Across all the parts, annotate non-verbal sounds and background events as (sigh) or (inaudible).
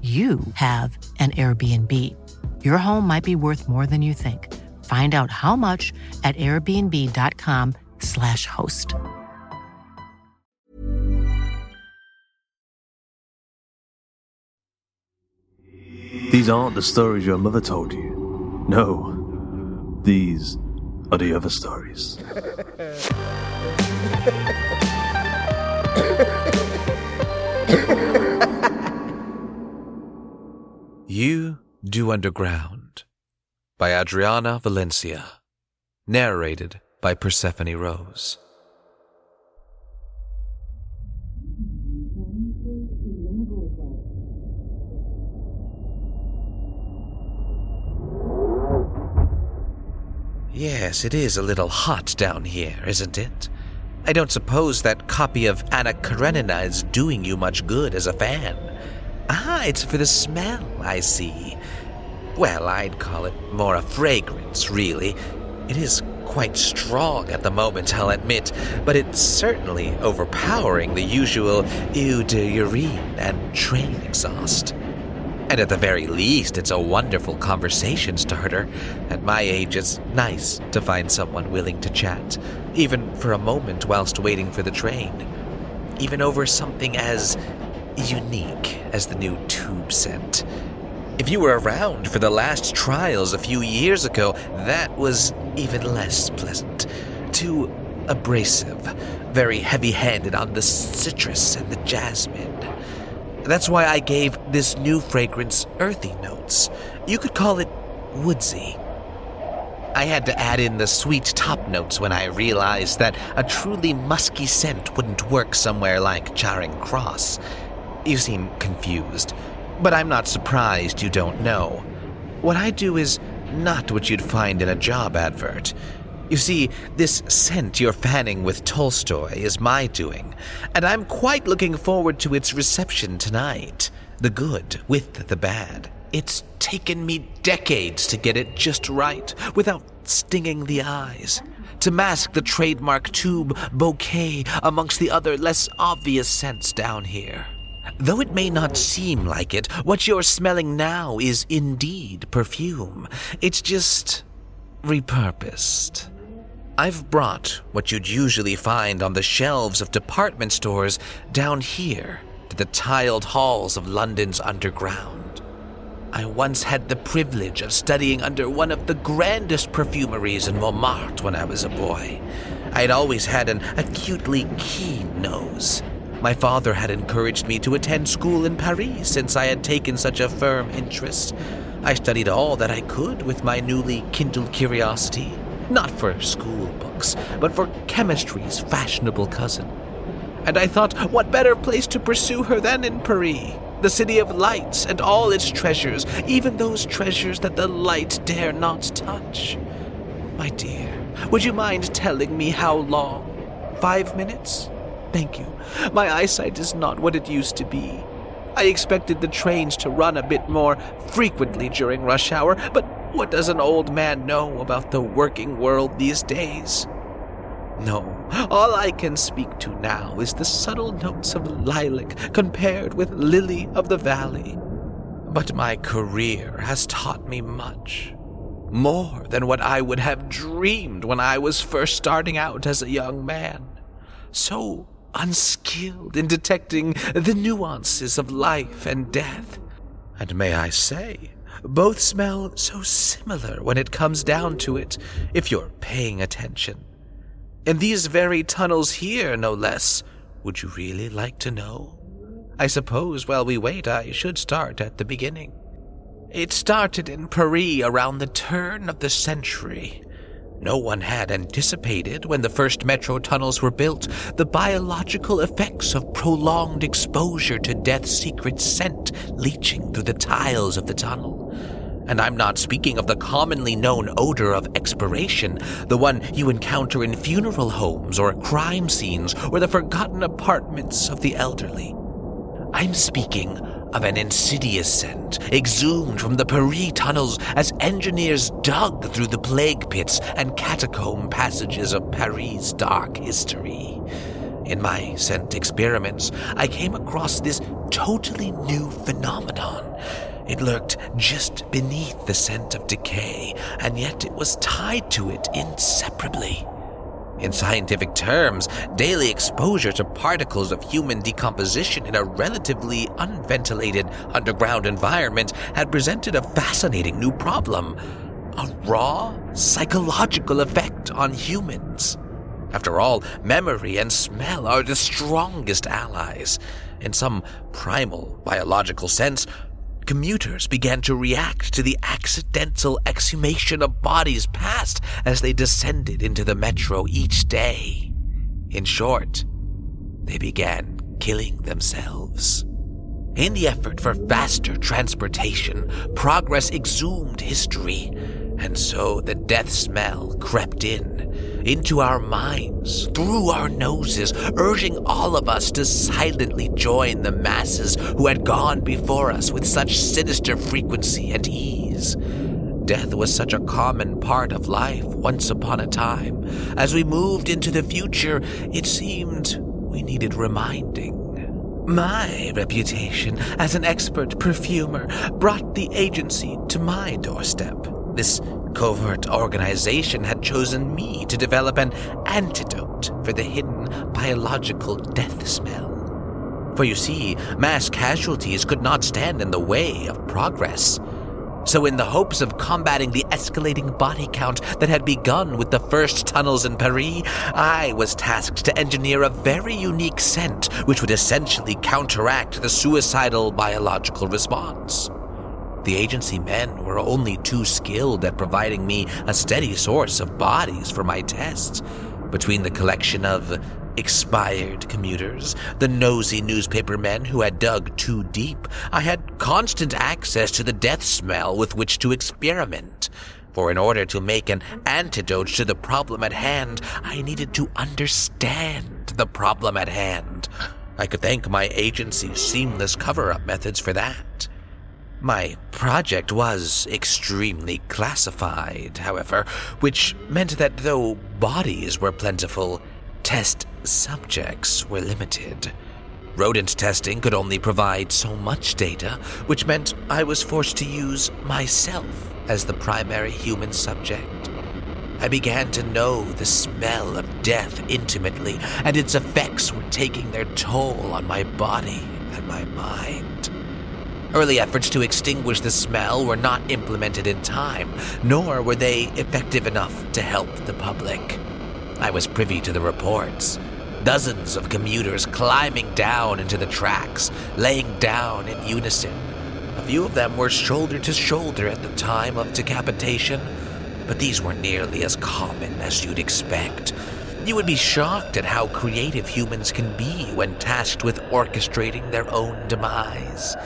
you have an Airbnb. Your home might be worth more than you think. Find out how much at airbnb.com/slash host. These aren't the stories your mother told you. No, these are the other stories. (laughs) Eau du Underground by Adrianna Valencia. Narrated by Persephone Rose. Yes, it is a little hot down here, isn't it? I don't suppose that copy of Anna Karenina is doing you much good as a fan. Ah, it's for the smell, I see. Well, I'd call it more a fragrance, really. It is quite strong at the moment, I'll admit, but it's certainly overpowering the usual eau de urine and train exhaust. And at the very least, it's a wonderful conversation starter. At my age, it's nice to find someone willing to chat, even for a moment whilst waiting for the train. Even over something as unique as the new tube scent. If you were around for the last trials a few years ago, that was even less pleasant. Too abrasive, very heavy handed on the citrus and the jasmine. That's why I gave this new fragrance earthy notes. You could call it woodsy. I had to add in the sweet top notes when I realized that a truly musky scent wouldn't work somewhere like Charing Cross. You seem confused, but I'm not surprised you don't know. What I do is not what you'd find in a job advert. You see, this scent you're fanning with Tolstoy is my doing, and I'm quite looking forward to its reception tonight. The good with the bad. It's taken me decades to get it just right, without stinging the eyes. To mask the trademark tube bouquet amongst the other less obvious scents down here. Though it may not seem like it, what you're smelling now is indeed perfume. It's just repurposed. I've brought what you'd usually find on the shelves of department stores down here to the tiled halls of London's underground. I once had the privilege of studying under one of the grandest perfumeries in Montmartre when I was a boy. I'd always had an acutely keen nose. My father had encouraged me to attend school in Paris since I had taken such a firm interest. I studied all that I could with my newly kindled curiosity, not for school books, but for chemistry's fashionable cousin. And I thought, what better place to pursue her than in Paris? the City of Lights and all its treasures, even those treasures that the light dare not touch. My dear, would you mind telling me how long? Five minutes? Thank you. My eyesight is not what it used to be. I expected the trains to run a bit more frequently during rush hour, but what does an old man know about the working world these days? No, all I can speak to now is the subtle notes of lilac compared with lily of the valley. But my career has taught me much. More than what I would have dreamed when I was first starting out as a young man. So unskilled in detecting the nuances of life and death. And may I say, both smell so similar when it comes down to it, if you're paying attention. In these very tunnels here, no less. Would you really like to know? I suppose while we wait, I should start at the beginning. It started in Paris around the turn of the century. No one had anticipated, when the first metro tunnels were built, the biological effects of prolonged exposure to death's secret scent leaching through the tiles of the tunnel. And I'm not speaking of the commonly known odor of expiration, the one you encounter in funeral homes or crime scenes or the forgotten apartments of the elderly. I'm speaking of an insidious scent exhumed from the Paris tunnels as engineers dug through the plague pits and catacomb passages of Paris' dark history. In my scent experiments, I came across this totally new phenomenon it lurked just beneath the scent of decay, and yet it was tied to it inseparably. In scientific terms, daily exposure to particles of human decomposition in a relatively unventilated underground environment had presented a fascinating new problem a raw psychological effect on humans. After all, memory and smell are the strongest allies. In some primal biological sense, commuters began to react to the accidental exhumation of bodies past as they descended into the metro each day. In short, they began killing themselves. In the effort for faster transportation, progress exhumed history, and so the death smell crept in into our minds, through our noses, urging all of us to silently join the masses who had gone before us with such sinister frequency and ease. Death was such a common part of life once upon a time. As we moved into the future, it seemed we needed reminding. My reputation as an expert perfumer brought the agency to my doorstep. This covert organization had chosen me to develop an antidote for the hidden biological death smell. For you see, mass casualties could not stand in the way of progress. So, in the hopes of combating the escalating body count that had begun with the first tunnels in Paris, I was tasked to engineer a very unique scent which would essentially counteract the suicidal biological response. The agency men were only too skilled at providing me a steady source of bodies for my tests. Between the collection of expired commuters, the nosy newspaper men who had dug too deep, I had constant access to the death smell with which to experiment. For in order to make an antidote to the problem at hand, I needed to understand the problem at hand. I could thank my agency's seamless cover up methods for that. My project was extremely classified, however, which meant that though bodies were plentiful, test subjects were limited. Rodent testing could only provide so much data, which meant I was forced to use myself as the primary human subject. I began to know the smell of death intimately, and its effects were taking their toll on my body and my mind. Early efforts to extinguish the smell were not implemented in time, nor were they effective enough to help the public. I was privy to the reports. Dozens of commuters climbing down into the tracks, laying down in unison. A few of them were shoulder to shoulder at the time of decapitation, but these were nearly as common as you'd expect. You would be shocked at how creative humans can be when tasked with orchestrating their own demise,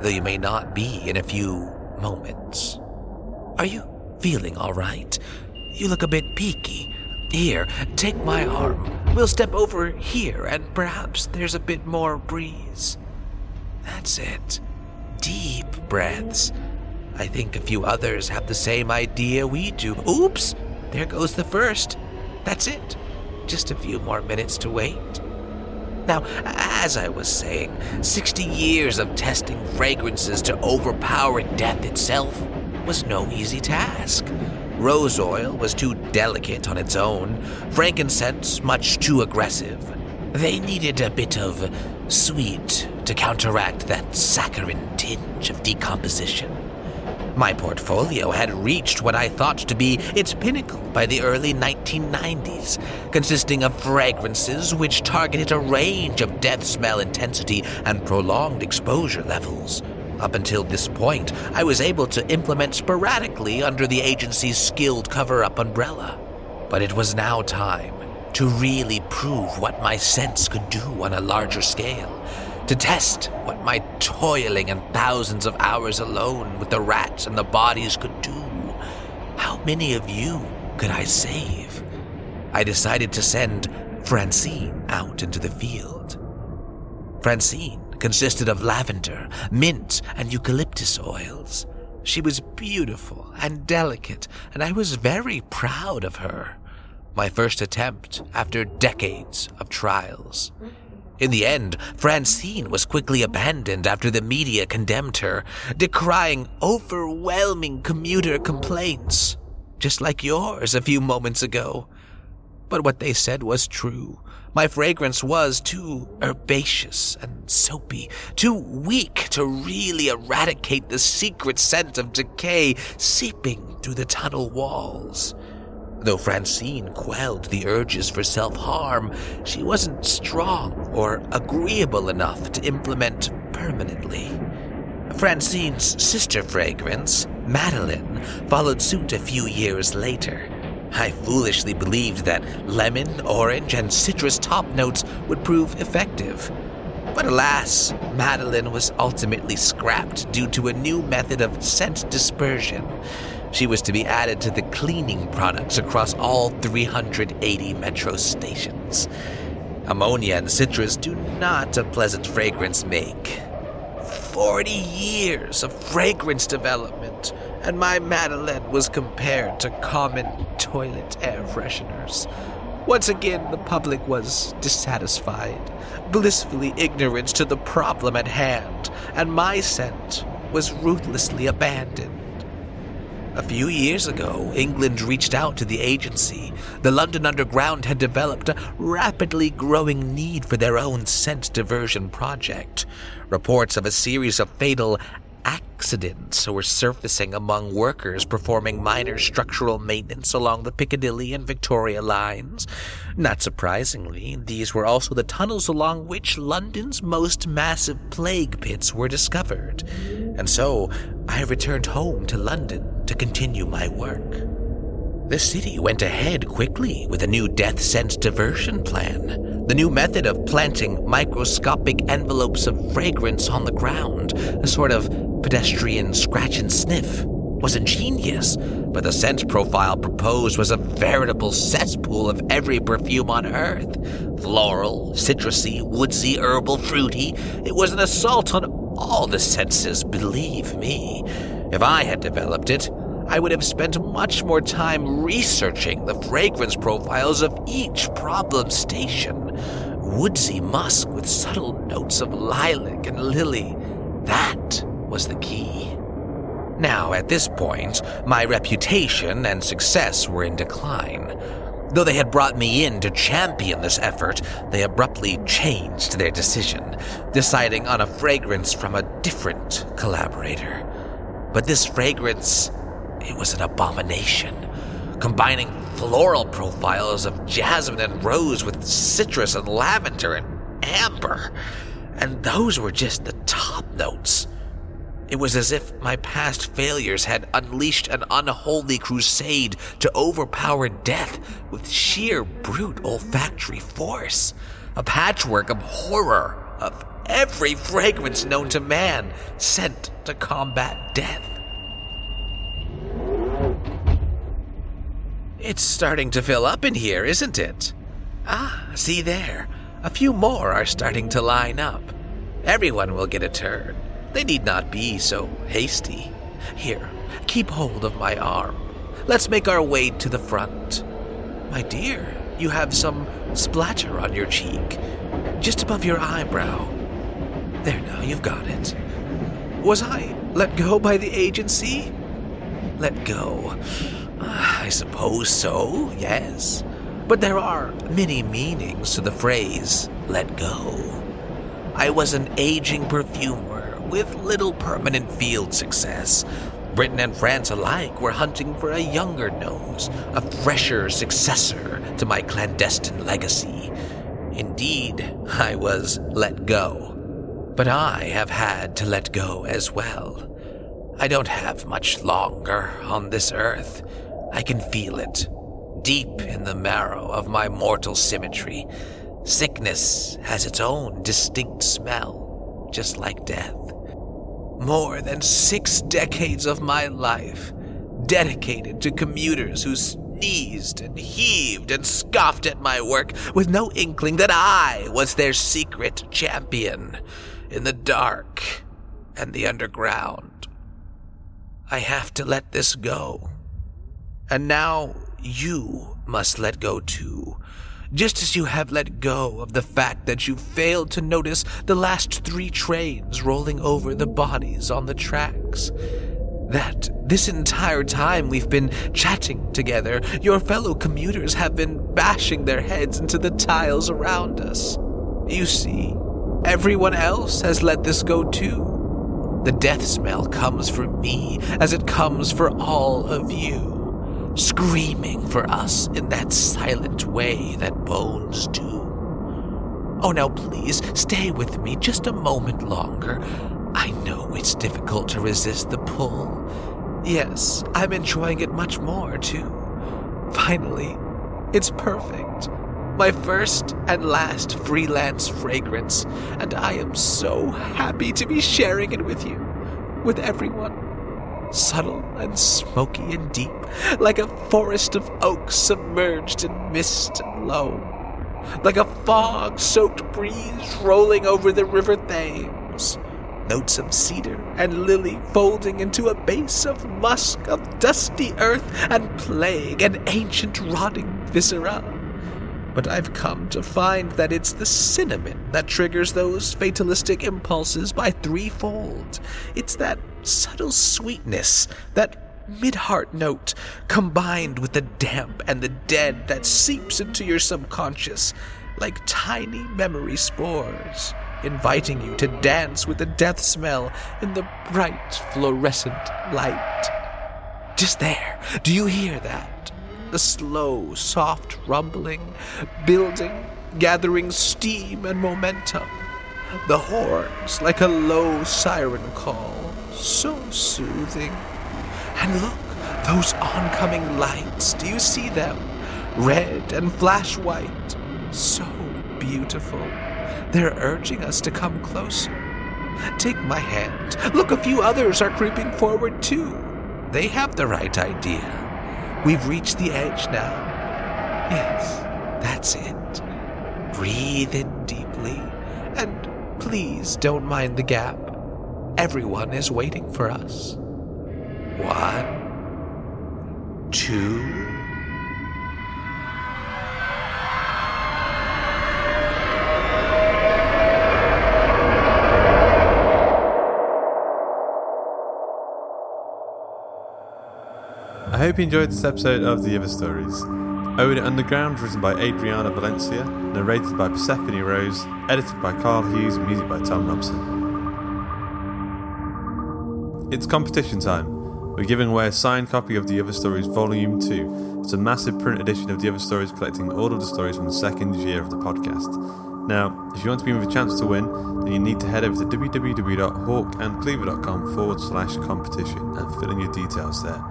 though you may not be in a few moments. Are you feeling all right? You look a bit peaky. Here, take my arm. We'll step over here, and perhaps there's a bit more breeze. That's it. Deep breaths. I think a few others have the same idea we do. Oops! There goes the first. That's it. Just a few more minutes to wait. Now, as I was saying, 60 years of testing fragrances to overpower death itself was no easy task. Rose oil was too delicate on its own, frankincense much too aggressive. They needed a bit of sweet to counteract that saccharine tinge of decomposition. My portfolio had reached what I thought to be its pinnacle by the early 1990s, consisting of fragrances which targeted a range of death smell intensity and prolonged exposure levels. Up until this point, I was able to implement sporadically under the agency's skilled cover up umbrella. But it was now time to really prove what my sense could do on a larger scale to test what my toiling and thousands of hours alone with the rats and the bodies could do. How many of you could I save? I decided to send Francine out into the field. Francine consisted of lavender, mint, and eucalyptus oils. She was beautiful and delicate, and I was very proud of her. My first attempt after decades of trials. In the end, Francine was quickly abandoned after the media condemned her, decrying overwhelming commuter complaints, just like yours a few moments ago. But what they said was true. My fragrance was too herbaceous and soapy, too weak to really eradicate the secret scent of decay seeping through the tunnel walls. Though Francine quelled the urges for self harm, she wasn't strong or agreeable enough to implement permanently. Francine's sister fragrance, Madeline, followed suit a few years later. I foolishly believed that lemon, orange, and citrus top notes would prove effective. But alas, Madeline was ultimately scrapped due to a new method of scent dispersion. She was to be added to the cleaning products across all 380 metro stations. Ammonia and citrus do not a pleasant fragrance make. 40 years of fragrance development, and my Madeleine was compared to common toilet air fresheners. Once again, the public was dissatisfied, blissfully ignorant to the problem at hand, and my scent was ruthlessly abandoned. A few years ago, England reached out to the agency. The London Underground had developed a rapidly growing need for their own scent diversion project. Reports of a series of fatal accidents were surfacing among workers performing minor structural maintenance along the Piccadilly and Victoria lines. Not surprisingly, these were also the tunnels along which London's most massive plague pits were discovered. And so I returned home to London to continue my work. The city went ahead quickly with a new death sense diversion plan. The new method of planting microscopic envelopes of fragrance on the ground, a sort of pedestrian scratch and sniff, was ingenious, but the scent profile proposed was a veritable cesspool of every perfume on earth. Floral, citrusy, woodsy, herbal, fruity. It was an assault on all the senses, believe me. If I had developed it, I would have spent much more time researching the fragrance profiles of each problem station. Woodsy musk with subtle notes of lilac and lily. That was the key. Now, at this point, my reputation and success were in decline. Though they had brought me in to champion this effort, they abruptly changed their decision, deciding on a fragrance from a different collaborator. But this fragrance it was an abomination, combining floral profiles of jasmine and rose with citrus and lavender and amber. And those were just the top notes. It was as if my past failures had unleashed an unholy crusade to overpower death with sheer brute olfactory force. A patchwork of horror, of every fragrance known to man, sent to combat death. It's starting to fill up in here, isn't it? Ah, see there. A few more are starting to line up. Everyone will get a turn. They need not be so hasty. Here, keep hold of my arm. Let's make our way to the front. My dear, you have some splatter on your cheek, just above your eyebrow. There now, you've got it. Was I let go by the agency? Let go. (sighs) I suppose so, yes. But there are many meanings to the phrase, let go. I was an aging perfumer with little permanent field success. Britain and France alike were hunting for a younger nose, a fresher successor to my clandestine legacy. Indeed, I was let go. But I have had to let go as well. I don't have much longer on this earth. I can feel it, deep in the marrow of my mortal symmetry. Sickness has its own distinct smell, just like death. More than six decades of my life dedicated to commuters who sneezed and heaved and scoffed at my work with no inkling that I was their secret champion in the dark and the underground. I have to let this go. And now you must let go too just as you have let go of the fact that you failed to notice the last three trains rolling over the bodies on the tracks. That this entire time we've been chatting together, your fellow commuters have been bashing their heads into the tiles around us. You see, everyone else has let this go too. The death smell comes for me as it comes for all of you screaming for us in that silent way that bones do. Oh, now please stay with me just a moment longer. I know it's difficult to resist the pull. Yes, I'm enjoying it much more, too. Finally, it's perfect. My first and last freelance fragrance, and I am so happy to be sharing it with you, with everyone subtle and smoky and deep, like a forest of oaks submerged in mist and loam, like a fog soaked breeze rolling over the river Thames. Notes of cedar and lily folding into a base of musk of dusty earth and plague and ancient rotting viscera. But I've come to find that it's the cinnamon that triggers those fatalistic impulses by threefold. It's that subtle sweetness, that mid heart note, combined with the damp and the dead that seeps into your subconscious like tiny memory spores, inviting you to dance with the death smell in the bright fluorescent light. Just there, do you hear that? The slow, soft rumbling, building, gathering steam and momentum. The horns like a low siren call so soothing. And look, those oncoming lights, do you see them? Red and flash white. So beautiful. They're urging us to come closer. Take my hand. Look, a few others are creeping forward too. They have the right idea. We've reached the edge now. Yes, that's it. Breathe in deeply, and please don't mind the gap. Everyone is waiting for us. One, two. I hope you enjoyed this episode of The Other Stories. Eau du Underground, written by Adrianna Valencia, narrated by Persephone Rose, edited by Karl Hughes, music by Thom Robson. It's competition time. We're giving away a signed copy of The Other Stories Volume 2. It's a massive print edition of The Other Stories collecting all of the stories from the second year of the podcast. Now, if you want to be with a chance to win, then you need to head over to www.hawkandcleaver.com forward slash competition and fill in your details there.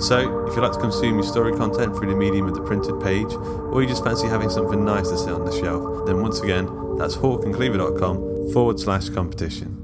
So, if you'd like to consume your story content through the medium of the printed page, or you just fancy having something nice to sit on the shelf, then once again, that's hawkandcleaver.com forward slash competition.